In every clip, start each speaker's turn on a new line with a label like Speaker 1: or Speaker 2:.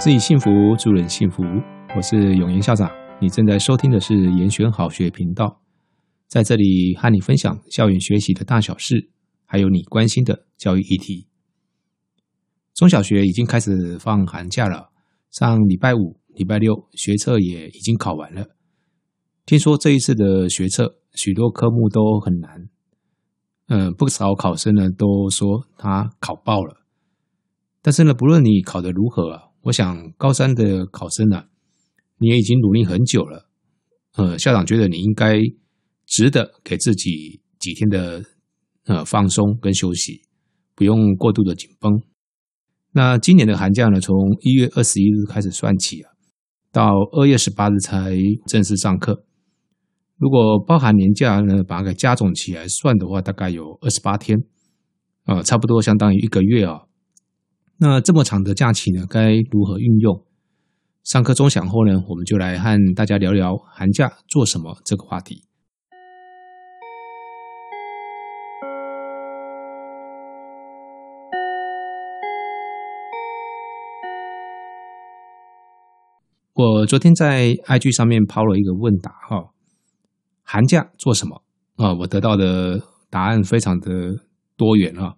Speaker 1: 自己幸福，助人幸福。我是永言校长，你正在收听的是延选好学频道，在这里和你分享校园学习的大小事，还有你关心的教育议题。中小学已经开始放寒假了，上礼拜五、礼拜六学测也已经考完了。听说这一次的学测许多科目都很难，嗯，不少考生呢都说他考爆了。但是呢，不论你考得如何啊。我想高三的考生呢、你也已经努力很久了。呃，校长觉得你应该值得给自己几天的呃放松跟休息，不用过度的紧绷。那今年的寒假呢，从一月二十一日开始算起啊，到二月十八日才正式上课。如果包含年假呢，把它给加总起来算的话，大概有二十八天，呃，差不多相当于一个月啊。那这么长的假期呢，该如何运用？上课钟响后呢，我们就来和大家聊聊寒假做什么这个话题。我昨天在 IG 上面抛了一个问答哈，寒假做什么啊？我得到的答案非常的多元啊，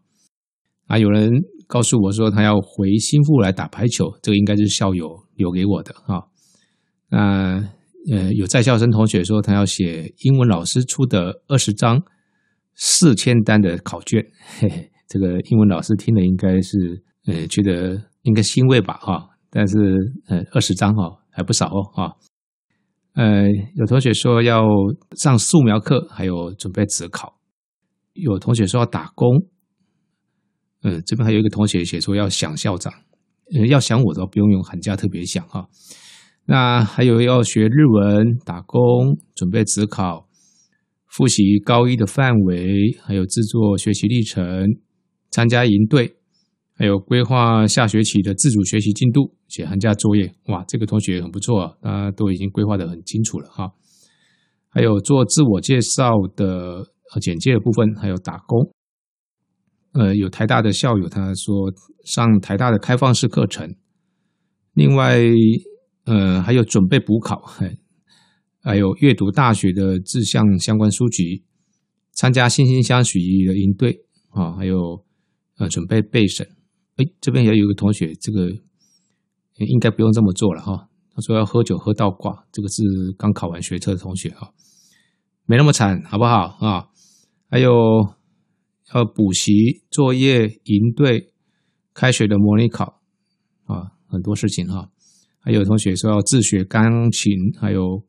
Speaker 1: 啊，有人。告诉我说他要回新富来打排球，这个应该就是校友留给我的哈。那呃，有在校生同学说他要写英文老师出的二十张四千单的考卷，嘿嘿，这个英文老师听了应该是呃觉得应该欣慰吧哈。但是呃二十张哈还不少哦哈。呃，有同学说要上素描课，还有准备指考。有同学说要打工。嗯，这边还有一个同学写说要想校长，呃，要想我都不用用寒假特别想哈。那还有要学日文、打工、准备职考、复习高一的范围，还有制作学习历程、参加营队，还有规划下学期的自主学习进度、写寒假作业。哇，这个同学很不错啊，他都已经规划的很清楚了哈。还有做自我介绍的简介的部分，还有打工。呃，有台大的校友他说上台大的开放式课程，另外呃还有准备补考，还有阅读大学的志向相关书籍，参加惺惺相许的营队啊，还有呃准备备审。哎，这边也有一个同学，这个应该不用这么做了哈。他说要喝酒喝到挂，这个是刚考完学车的同学哈，没那么惨，好不好啊？还有。要补习、作业、营队、开学的模拟考啊，很多事情哈。还有同学说要自学钢琴，还有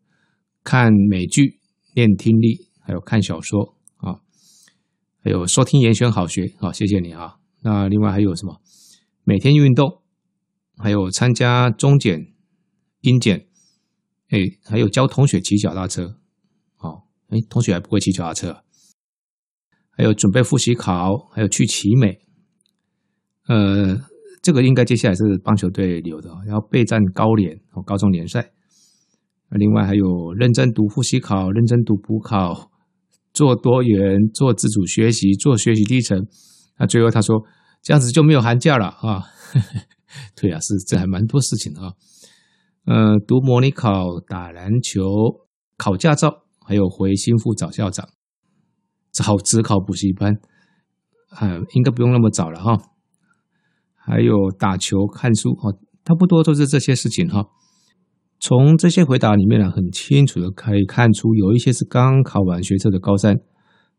Speaker 1: 看美剧、练听力，还有看小说啊，还有收听延选好学，好，谢谢你啊。那另外还有什么？每天运动，还有参加中检、英检，哎，还有教同学骑脚踏车。好，哎，同学还不会骑脚踏车。还有准备复习考，还有去奇美，呃，这个应该接下来是棒球队留的，然后备战高联和高中联赛。另外还有认真读复习考，认真读补考，做多元，做自主学习，做学习历程。那最后他说这样子就没有寒假了啊？对啊，是这还蛮多事情的啊。呃，读模拟考，打篮球，考驾照，还有回新复找校长。找指考补习班，啊，应该不用那么早了哈。还有打球、看书，哈，差不多都是这些事情哈。从这些回答里面呢，很清楚的可以看出，有一些是刚考完学测的高三，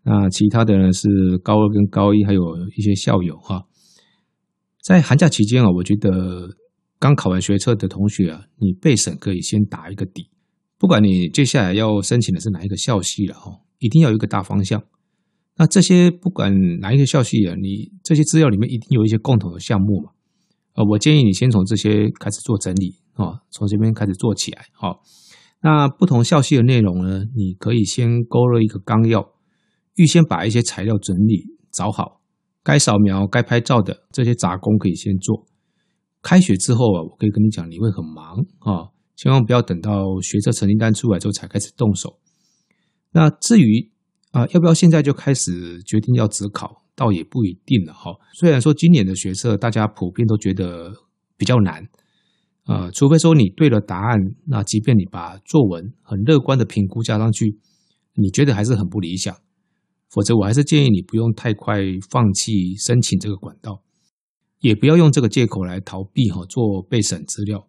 Speaker 1: 那其他的呢是高二跟高一，还有一些校友哈。在寒假期间啊，我觉得刚考完学测的同学啊，你备审可以先打一个底，不管你接下来要申请的是哪一个校系了哈，一定要有一个大方向。那这些不管哪一个校系啊，你这些资料里面一定有一些共同的项目嘛？呃，我建议你先从这些开始做整理啊，从这边开始做起来。好，那不同校系的内容呢，你可以先勾勒一个纲要，预先把一些材料整理找好，该扫描、该拍照的这些杂工可以先做。开学之后啊，我可以跟你讲，你会很忙啊，千万不要等到学测成绩单出来之后才开始动手。那至于，啊，要不要现在就开始决定要指考？倒也不一定了哈。虽然说今年的学测大家普遍都觉得比较难呃，除非说你对了答案，那即便你把作文很乐观的评估加上去，你觉得还是很不理想，否则我还是建议你不用太快放弃申请这个管道，也不要用这个借口来逃避哈做备审资料。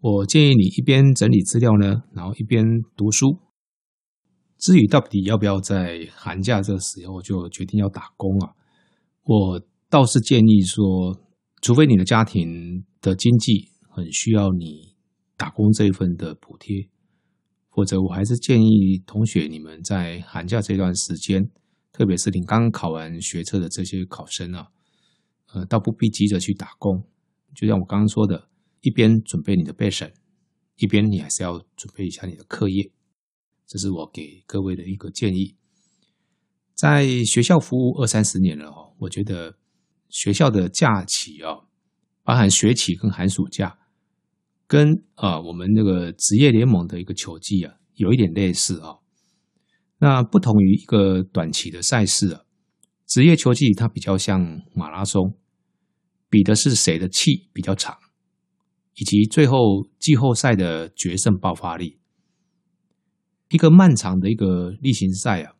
Speaker 1: 我建议你一边整理资料呢，然后一边读书。至于到底要不要在寒假这时候就决定要打工啊，我倒是建议说，除非你的家庭的经济。很需要你打工这一份的补贴，或者我还是建议同学你们在寒假这段时间，特别是你刚考完学测的这些考生啊，呃，倒不必急着去打工。就像我刚刚说的，一边准备你的备审，一边你还是要准备一下你的课业。这是我给各位的一个建议。在学校服务二三十年了哦，我觉得学校的假期啊，包含学期跟寒暑假。跟啊，我们那个职业联盟的一个球季啊，有一点类似啊。那不同于一个短期的赛事啊，职业球季它比较像马拉松，比的是谁的气比较长，以及最后季后赛的决胜爆发力。一个漫长的一个例行赛啊，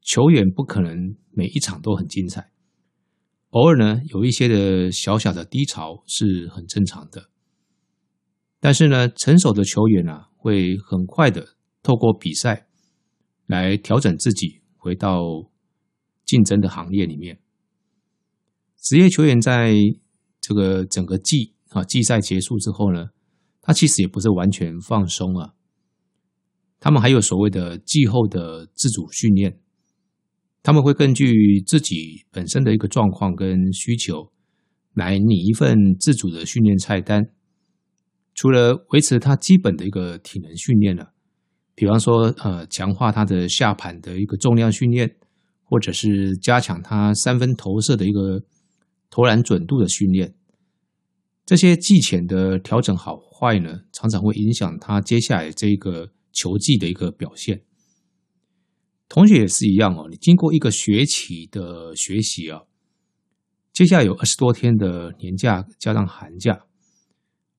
Speaker 1: 球员不可能每一场都很精彩，偶尔呢有一些的小小的低潮是很正常的。但是呢，成熟的球员啊，会很快的透过比赛来调整自己，回到竞争的行列里面。职业球员在这个整个季啊季赛结束之后呢，他其实也不是完全放松啊，他们还有所谓的季后的自主训练，他们会根据自己本身的一个状况跟需求，来拟一份自主的训练菜单。除了维持他基本的一个体能训练了，比方说呃强化他的下盘的一个重量训练，或者是加强他三分投射的一个投篮准度的训练，这些季前的调整好坏呢，常常会影响他接下来这个球技的一个表现。同学也是一样哦，你经过一个学期的学习啊，接下来有二十多天的年假加上寒假。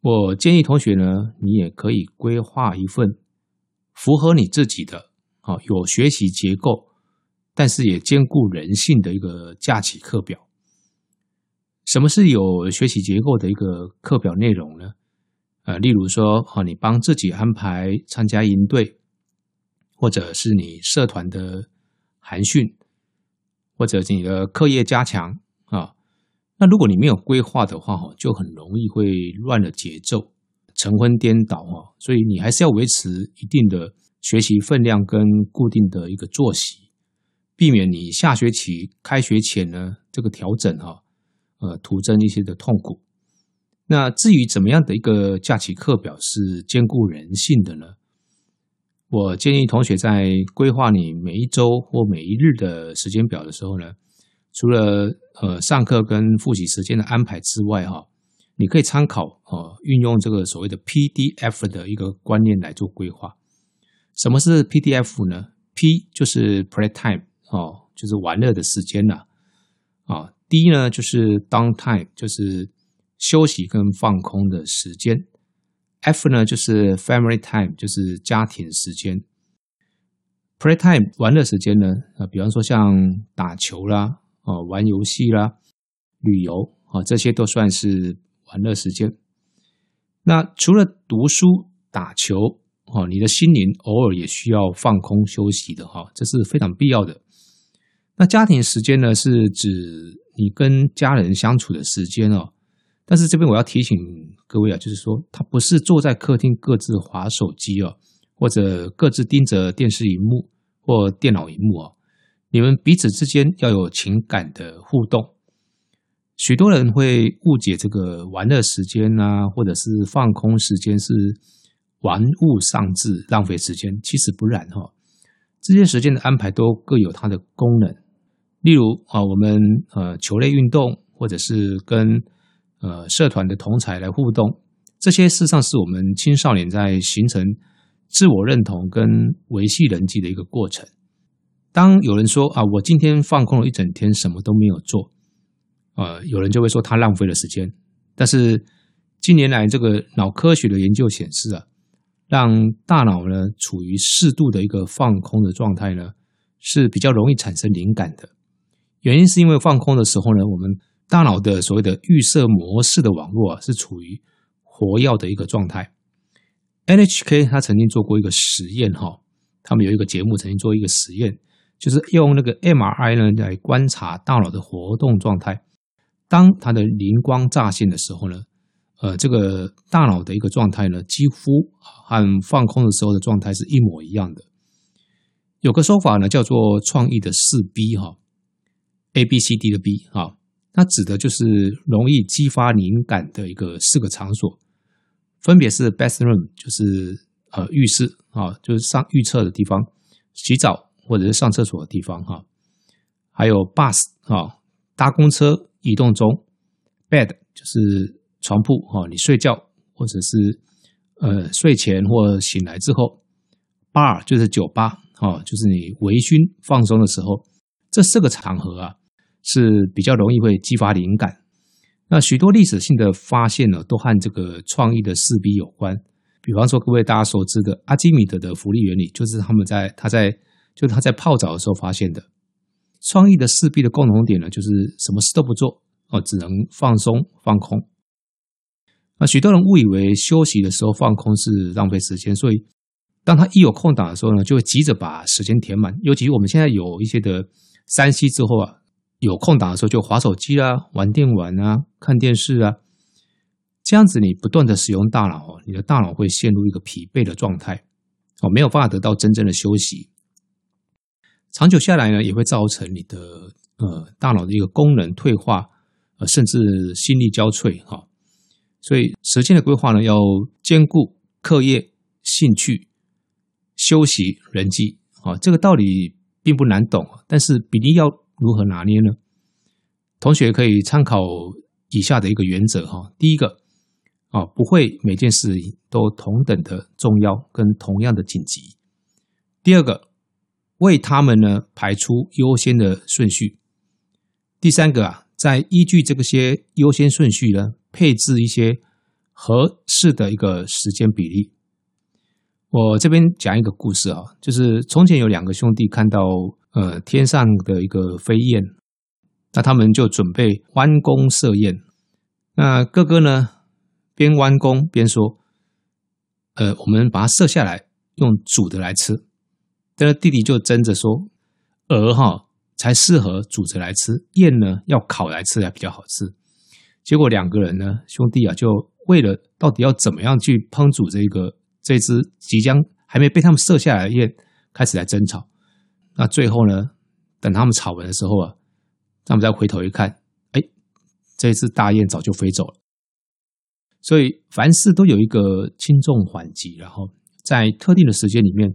Speaker 1: 我建议同学呢，你也可以规划一份符合你自己的啊，有学习结构，但是也兼顾人性的一个假期课表。什么是有学习结构的一个课表内容呢？呃，例如说，哈，你帮自己安排参加营队，或者是你社团的寒训，或者你的课业加强啊。那如果你没有规划的话，哈，就很容易会乱了节奏，晨昏颠倒哈。所以你还是要维持一定的学习分量跟固定的一个作息，避免你下学期开学前呢这个调整哈，呃，徒增一些的痛苦。那至于怎么样的一个假期课表是兼顾人性的呢？我建议同学在规划你每一周或每一日的时间表的时候呢，除了呃上课跟复习时间的安排之外，哈，你可以参考呃运用这个所谓的 PDF 的一个观念来做规划。什么是 PDF 呢？P 就是 Playtime 哦，就是玩乐的时间呐。啊，D 呢就是 Downtime，就是休息跟放空的时间。F 呢就是 Family Time，就是家庭时间。Playtime 玩乐时间呢，啊，比方说像打球啦。哦，玩游戏啦，旅游啊，这些都算是玩乐时间。那除了读书、打球，哦，你的心灵偶尔也需要放空休息的哈，这是非常必要的。那家庭时间呢，是指你跟家人相处的时间哦。但是这边我要提醒各位啊，就是说，他不是坐在客厅各自滑手机哦，或者各自盯着电视荧幕或电脑荧幕哦。你们彼此之间要有情感的互动。许多人会误解这个玩乐时间啊，或者是放空时间是玩物丧志、浪费时间。其实不然哈，这些时间的安排都各有它的功能。例如啊，我们呃球类运动，或者是跟呃社团的同侪来互动，这些事实上是我们青少年在形成自我认同跟维系人际的一个过程。当有人说啊，我今天放空了一整天，什么都没有做，呃，有人就会说他浪费了时间。但是，近年来这个脑科学的研究显示啊，让大脑呢处于适度的一个放空的状态呢，是比较容易产生灵感的。原因是因为放空的时候呢，我们大脑的所谓的预设模式的网络啊，是处于活跃的一个状态。NHK 他曾经做过一个实验哈，他们有一个节目曾经做一个实验，就是用那个 MRI 呢来观察大脑的活动状态。当它的灵光乍现的时候呢，呃，这个大脑的一个状态呢，几乎和放空的时候的状态是一模一样的。有个说法呢，叫做创意的四 B 哈，A B C D 的 B 哈，那指的就是容易激发灵感的一个四个场所。分别是 bathroom，就是呃浴室啊，就是上浴厕的地方，洗澡或者是上厕所的地方哈。还有 bus 啊，搭公车移动中，bed 就是床铺哈，你睡觉或者是呃睡前或醒来之后，bar 就是酒吧啊，就是你微醺放松的时候，这四个场合啊是比较容易会激发灵感。那许多历史性的发现呢，都和这个创意的四 B 有关。比方说，各位大家所知的阿基米德的浮力原理，就是他们在他在就是他在泡澡的时候发现的。创意的四 B 的共同点呢，就是什么事都不做哦，只能放松放空。那许多人误以为休息的时候放空是浪费时间，所以当他一有空档的时候呢，就会急着把时间填满。尤其我们现在有一些的 3C 之后啊。有空档的时候就划手机啦，玩电玩啊，看电视啊，这样子你不断的使用大脑，你的大脑会陷入一个疲惫的状态哦，没有办法得到真正的休息。长久下来呢，也会造成你的呃大脑的一个功能退化，呃，甚至心力交瘁哈。所以时间的规划呢，要兼顾课业、兴趣、休息、人际啊，这个道理并不难懂，但是比例要。如何拿捏呢？同学可以参考以下的一个原则哈。第一个啊，不会每件事都同等的重要跟同样的紧急。第二个，为他们呢排出优先的顺序。第三个啊，在依据这个些优先顺序呢，配置一些合适的一个时间比例。我这边讲一个故事啊，就是从前有两个兄弟看到。呃，天上的一个飞燕，那他们就准备弯弓射燕。那哥哥呢，边弯弓边说：“呃，我们把它射下来，用煮的来吃。”但是弟弟就争着说：“鹅哈才适合煮着来吃，燕呢要烤来吃才比较好吃。”结果两个人呢，兄弟啊，就为了到底要怎么样去烹煮这个这只即将还没被他们射下来的燕，开始来争吵。那最后呢，等他们吵完的时候啊，他们再回头一看，哎，这只大雁早就飞走了。所以凡事都有一个轻重缓急，然后在特定的时间里面，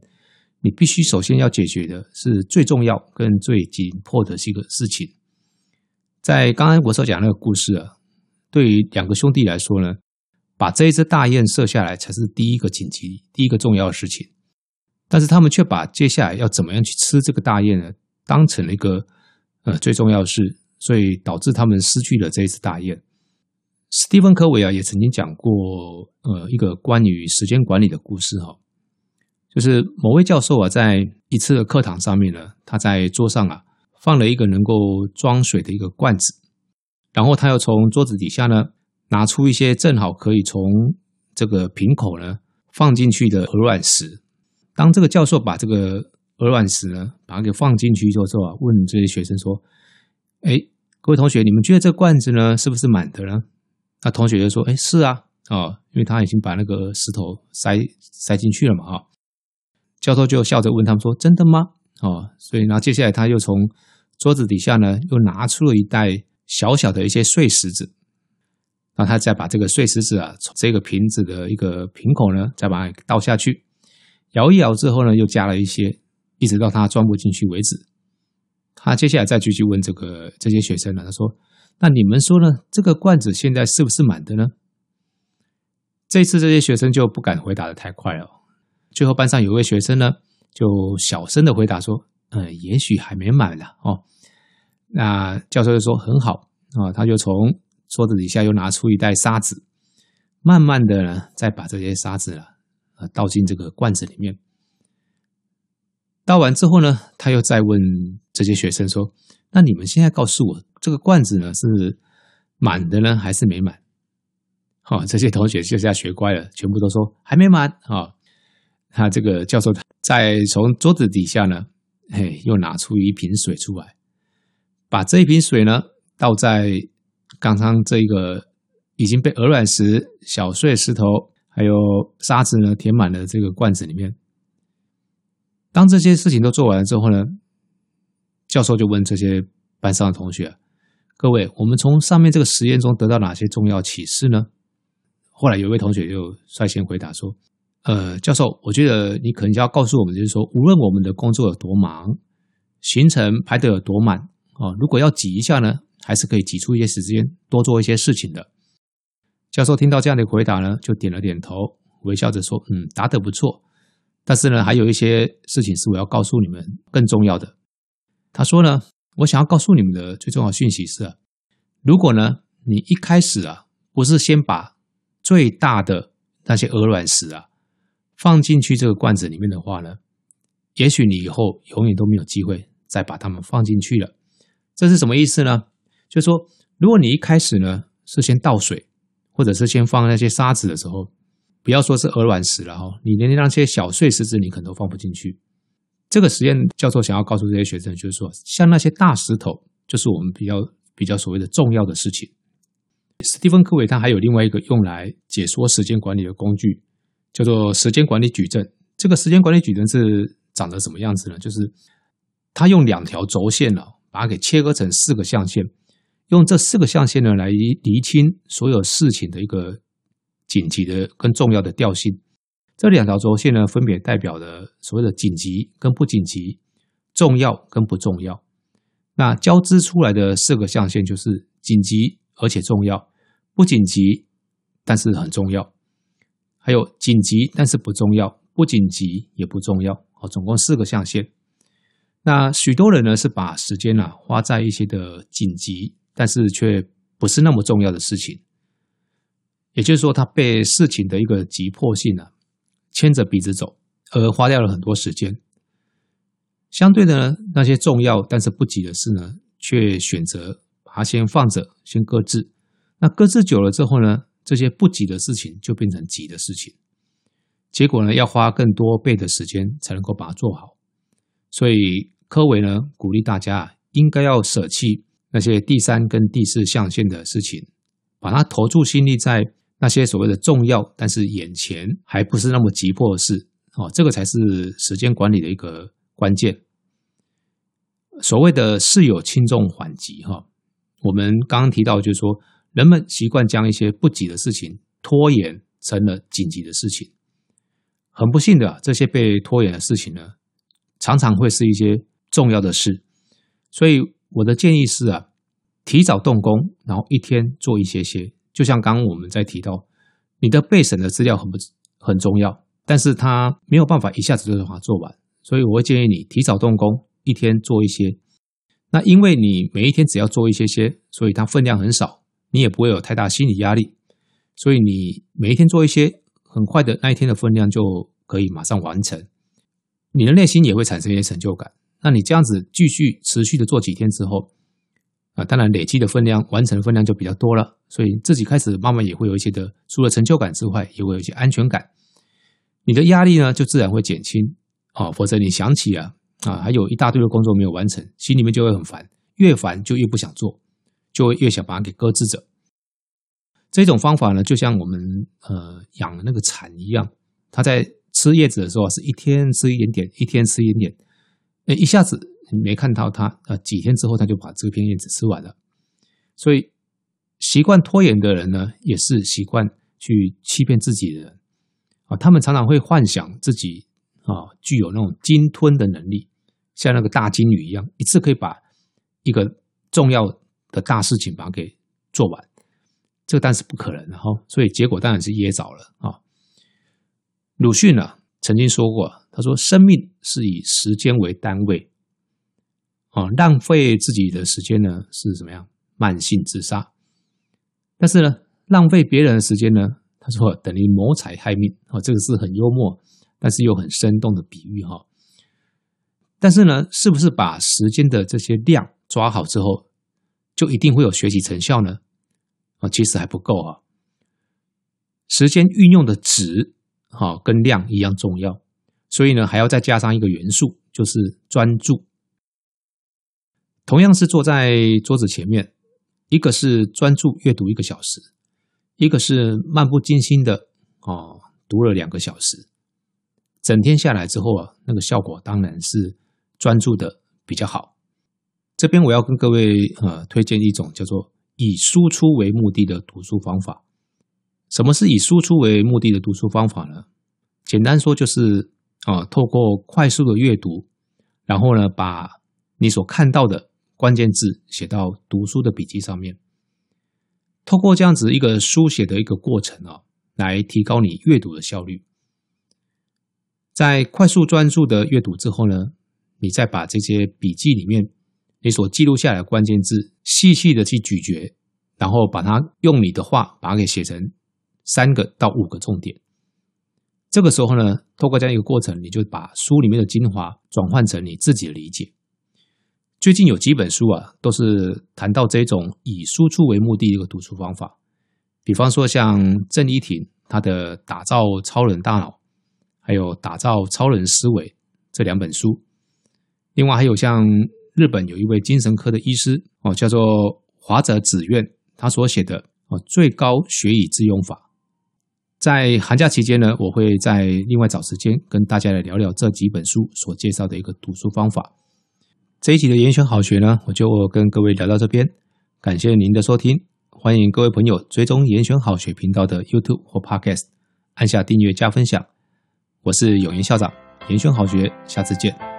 Speaker 1: 你必须首先要解决的是最重要跟最紧迫的一个事情。在刚才我所讲那个故事啊，对于两个兄弟来说呢，把这一只大雁射下来才是第一个紧急、第一个重要的事情。但是他们却把接下来要怎么样去吃这个大雁呢，当成了一个呃最重要的事，所以导致他们失去了这一只大雁。史蒂芬·科维啊也曾经讲过呃一个关于时间管理的故事哈，就是某位教授啊在一次的课堂上面呢，他在桌上啊放了一个能够装水的一个罐子，然后他又从桌子底下呢拿出一些正好可以从这个瓶口呢放进去的鹅卵石。当这个教授把这个鹅卵石呢，把它给放进去之后啊，问这些学生说：“哎，各位同学，你们觉得这罐子呢，是不是满的呢？”那同学就说：“哎，是啊，哦，因为他已经把那个石头塞塞进去了嘛，哈。”教授就笑着问他们说：“真的吗？”哦，所以然后接下来他又从桌子底下呢，又拿出了一袋小小的一些碎石子，然后他再把这个碎石子啊，从这个瓶子的一个瓶口呢，再把它倒下去。摇一摇之后呢，又加了一些，一直到它装不进去为止。他接下来再继续问这个这些学生了，他说：“那你们说呢？这个罐子现在是不是满的呢？”这次这些学生就不敢回答的太快了。最后班上有位学生呢，就小声的回答说：“呃，也许还没满呢哦。”那教授就说：“很好啊。”他就从桌子底下又拿出一袋沙子，慢慢的呢，再把这些沙子啊，倒进这个罐子里面。倒完之后呢，他又再问这些学生说：“那你们现在告诉我，这个罐子呢是满的呢，还是没满？”好，这些同学就是要学乖了，全部都说还没满啊。他这个教授再从桌子底下呢，嘿，又拿出一瓶水出来，把这一瓶水呢倒在刚刚这个已经被鹅卵石、小碎石头还有沙子呢填满了这个罐子里面。当这些事情都做完了之后呢，教授就问这些班上的同学：“各位，我们从上面这个实验中得到哪些重要启示呢？”后来有一位同学就率先回答说：“呃，教授，我觉得你可能要告诉我们，就是说，无论我们的工作有多忙，行程排得有多满啊，如果要挤一下呢，还是可以挤出一些时间，多做一些事情的。”教授听到这样的回答呢，就点了点头，微笑着说：“嗯，答得不错。”但是呢，还有一些事情是我要告诉你们更重要的。他说呢，我想要告诉你们的最重要讯息是：如果呢，你一开始啊，不是先把最大的那些鹅卵石啊放进去这个罐子里面的话呢，也许你以后永远都没有机会再把它们放进去了。这是什么意思呢？就是说，如果你一开始呢是先倒水，或者是先放那些沙子的时候。不要说是鹅卵石了哈，你连那些小碎石子你可能都放不进去。这个实验教授想要告诉这些学生，就是说，像那些大石头，就是我们比较比较所谓的重要的事情。史蒂芬·科维他还有另外一个用来解说时间管理的工具，叫做时间管理矩阵。这个时间管理矩阵是长得什么样子呢？就是他用两条轴线呢，把它给切割成四个象限，用这四个象限呢来厘清所有事情的一个。紧急的跟重要的调性，这两条轴线呢，分别代表的所谓的紧急跟不紧急，重要跟不重要。那交织出来的四个象限就是紧急而且重要，不紧急但是很重要，还有紧急但是不重要，不紧急也不重要。哦，总共四个象限。那许多人呢是把时间呢花在一些的紧急，但是却不是那么重要的事情。也就是说，他被事情的一个急迫性呢牵着鼻子走，而花掉了很多时间。相对的呢，那些重要但是不急的事呢，却选择把它先放着，先搁置。那搁置久了之后呢，这些不急的事情就变成急的事情，结果呢，要花更多倍的时间才能够把它做好。所以科维呢，鼓励大家应该要舍弃那些第三跟第四象限的事情，把它投注心力在。那些所谓的重要，但是眼前还不是那么急迫的事，哦，这个才是时间管理的一个关键。所谓的事有轻重缓急，哈，我们刚刚提到，就是说，人们习惯将一些不急的事情拖延成了紧急的事情。很不幸的，这些被拖延的事情呢，常常会是一些重要的事。所以我的建议是啊，提早动工，然后一天做一些些。就像刚刚我们在提到，你的备审的资料很不很重要，但是它没有办法一下子就把它做完，所以我会建议你提早动工，一天做一些。那因为你每一天只要做一些些，所以它分量很少，你也不会有太大心理压力，所以你每一天做一些，很快的那一天的分量就可以马上完成，你的内心也会产生一些成就感。那你这样子继续持续的做几天之后，啊，当然累积的分量、完成的分量就比较多了，所以自己开始慢慢也会有一些的，除了成就感之外，也会有一些安全感。你的压力呢，就自然会减轻啊。否则你想起啊啊，还有一大堆的工作没有完成，心里面就会很烦，越烦就越不想做，就会越想把它给搁置着。这种方法呢，就像我们呃养那个蚕一样，它在吃叶子的时候是一天吃一点点，一天吃一点点，哎，一下子。没看到他，呃，几天之后他就把这片叶子吃完了。所以，习惯拖延的人呢，也是习惯去欺骗自己的人啊。他们常常会幻想自己啊，具有那种鲸吞的能力，像那个大鲸鱼一样，一次可以把一个重要的大事情把它给做完。这个当然是不可能的哈。所以结果当然是噎着了啊。鲁迅呢曾经说过，他说：“生命是以时间为单位。”哦，浪费自己的时间呢，是怎么样？慢性自杀。但是呢，浪费别人的时间呢，他说等于谋财害命啊，这个是很幽默，但是又很生动的比喻哈。但是呢，是不是把时间的这些量抓好之后，就一定会有学习成效呢？啊，其实还不够啊。时间运用的值哈跟量一样重要，所以呢，还要再加上一个元素，就是专注。同样是坐在桌子前面，一个是专注阅读一个小时，一个是漫不经心的哦读了两个小时。整天下来之后啊，那个效果当然是专注的比较好。这边我要跟各位呃推荐一种叫做以输出为目的的读书方法。什么是以输出为目的的读书方法呢？简单说就是啊，透过快速的阅读，然后呢，把你所看到的关键字写到读书的笔记上面。透过这样子一个书写的一个过程啊，来提高你阅读的效率。在快速专注的阅读之后呢，你再把这些笔记里面你所记录下来的关键字细细的去咀嚼，然后把它用你的话把它给写成三个到五个重点。这个时候呢，透过这样一个过程，你就把书里面的精华转换成你自己的理解。最近有几本书啊，都是谈到这种以输出为目的的一个读书方法。比方说，像郑伊婷她的《打造超人大脑》，还有《打造超人思维》这两本书。另外还有像日本有一位精神科的医师哦，叫做华泽子苑，他所写的哦《最高学以致用法》。在寒假期间呢，我会再另外找时间跟大家来聊聊这几本书所介绍的一个读书方法。这一集的严选好学呢，我就跟各位聊到这边，感谢您的收听，欢迎各位朋友追踪严选好学频道的 YouTube 或 Podcast，按下订阅加分享。我是永言校长，严选好学，下次见。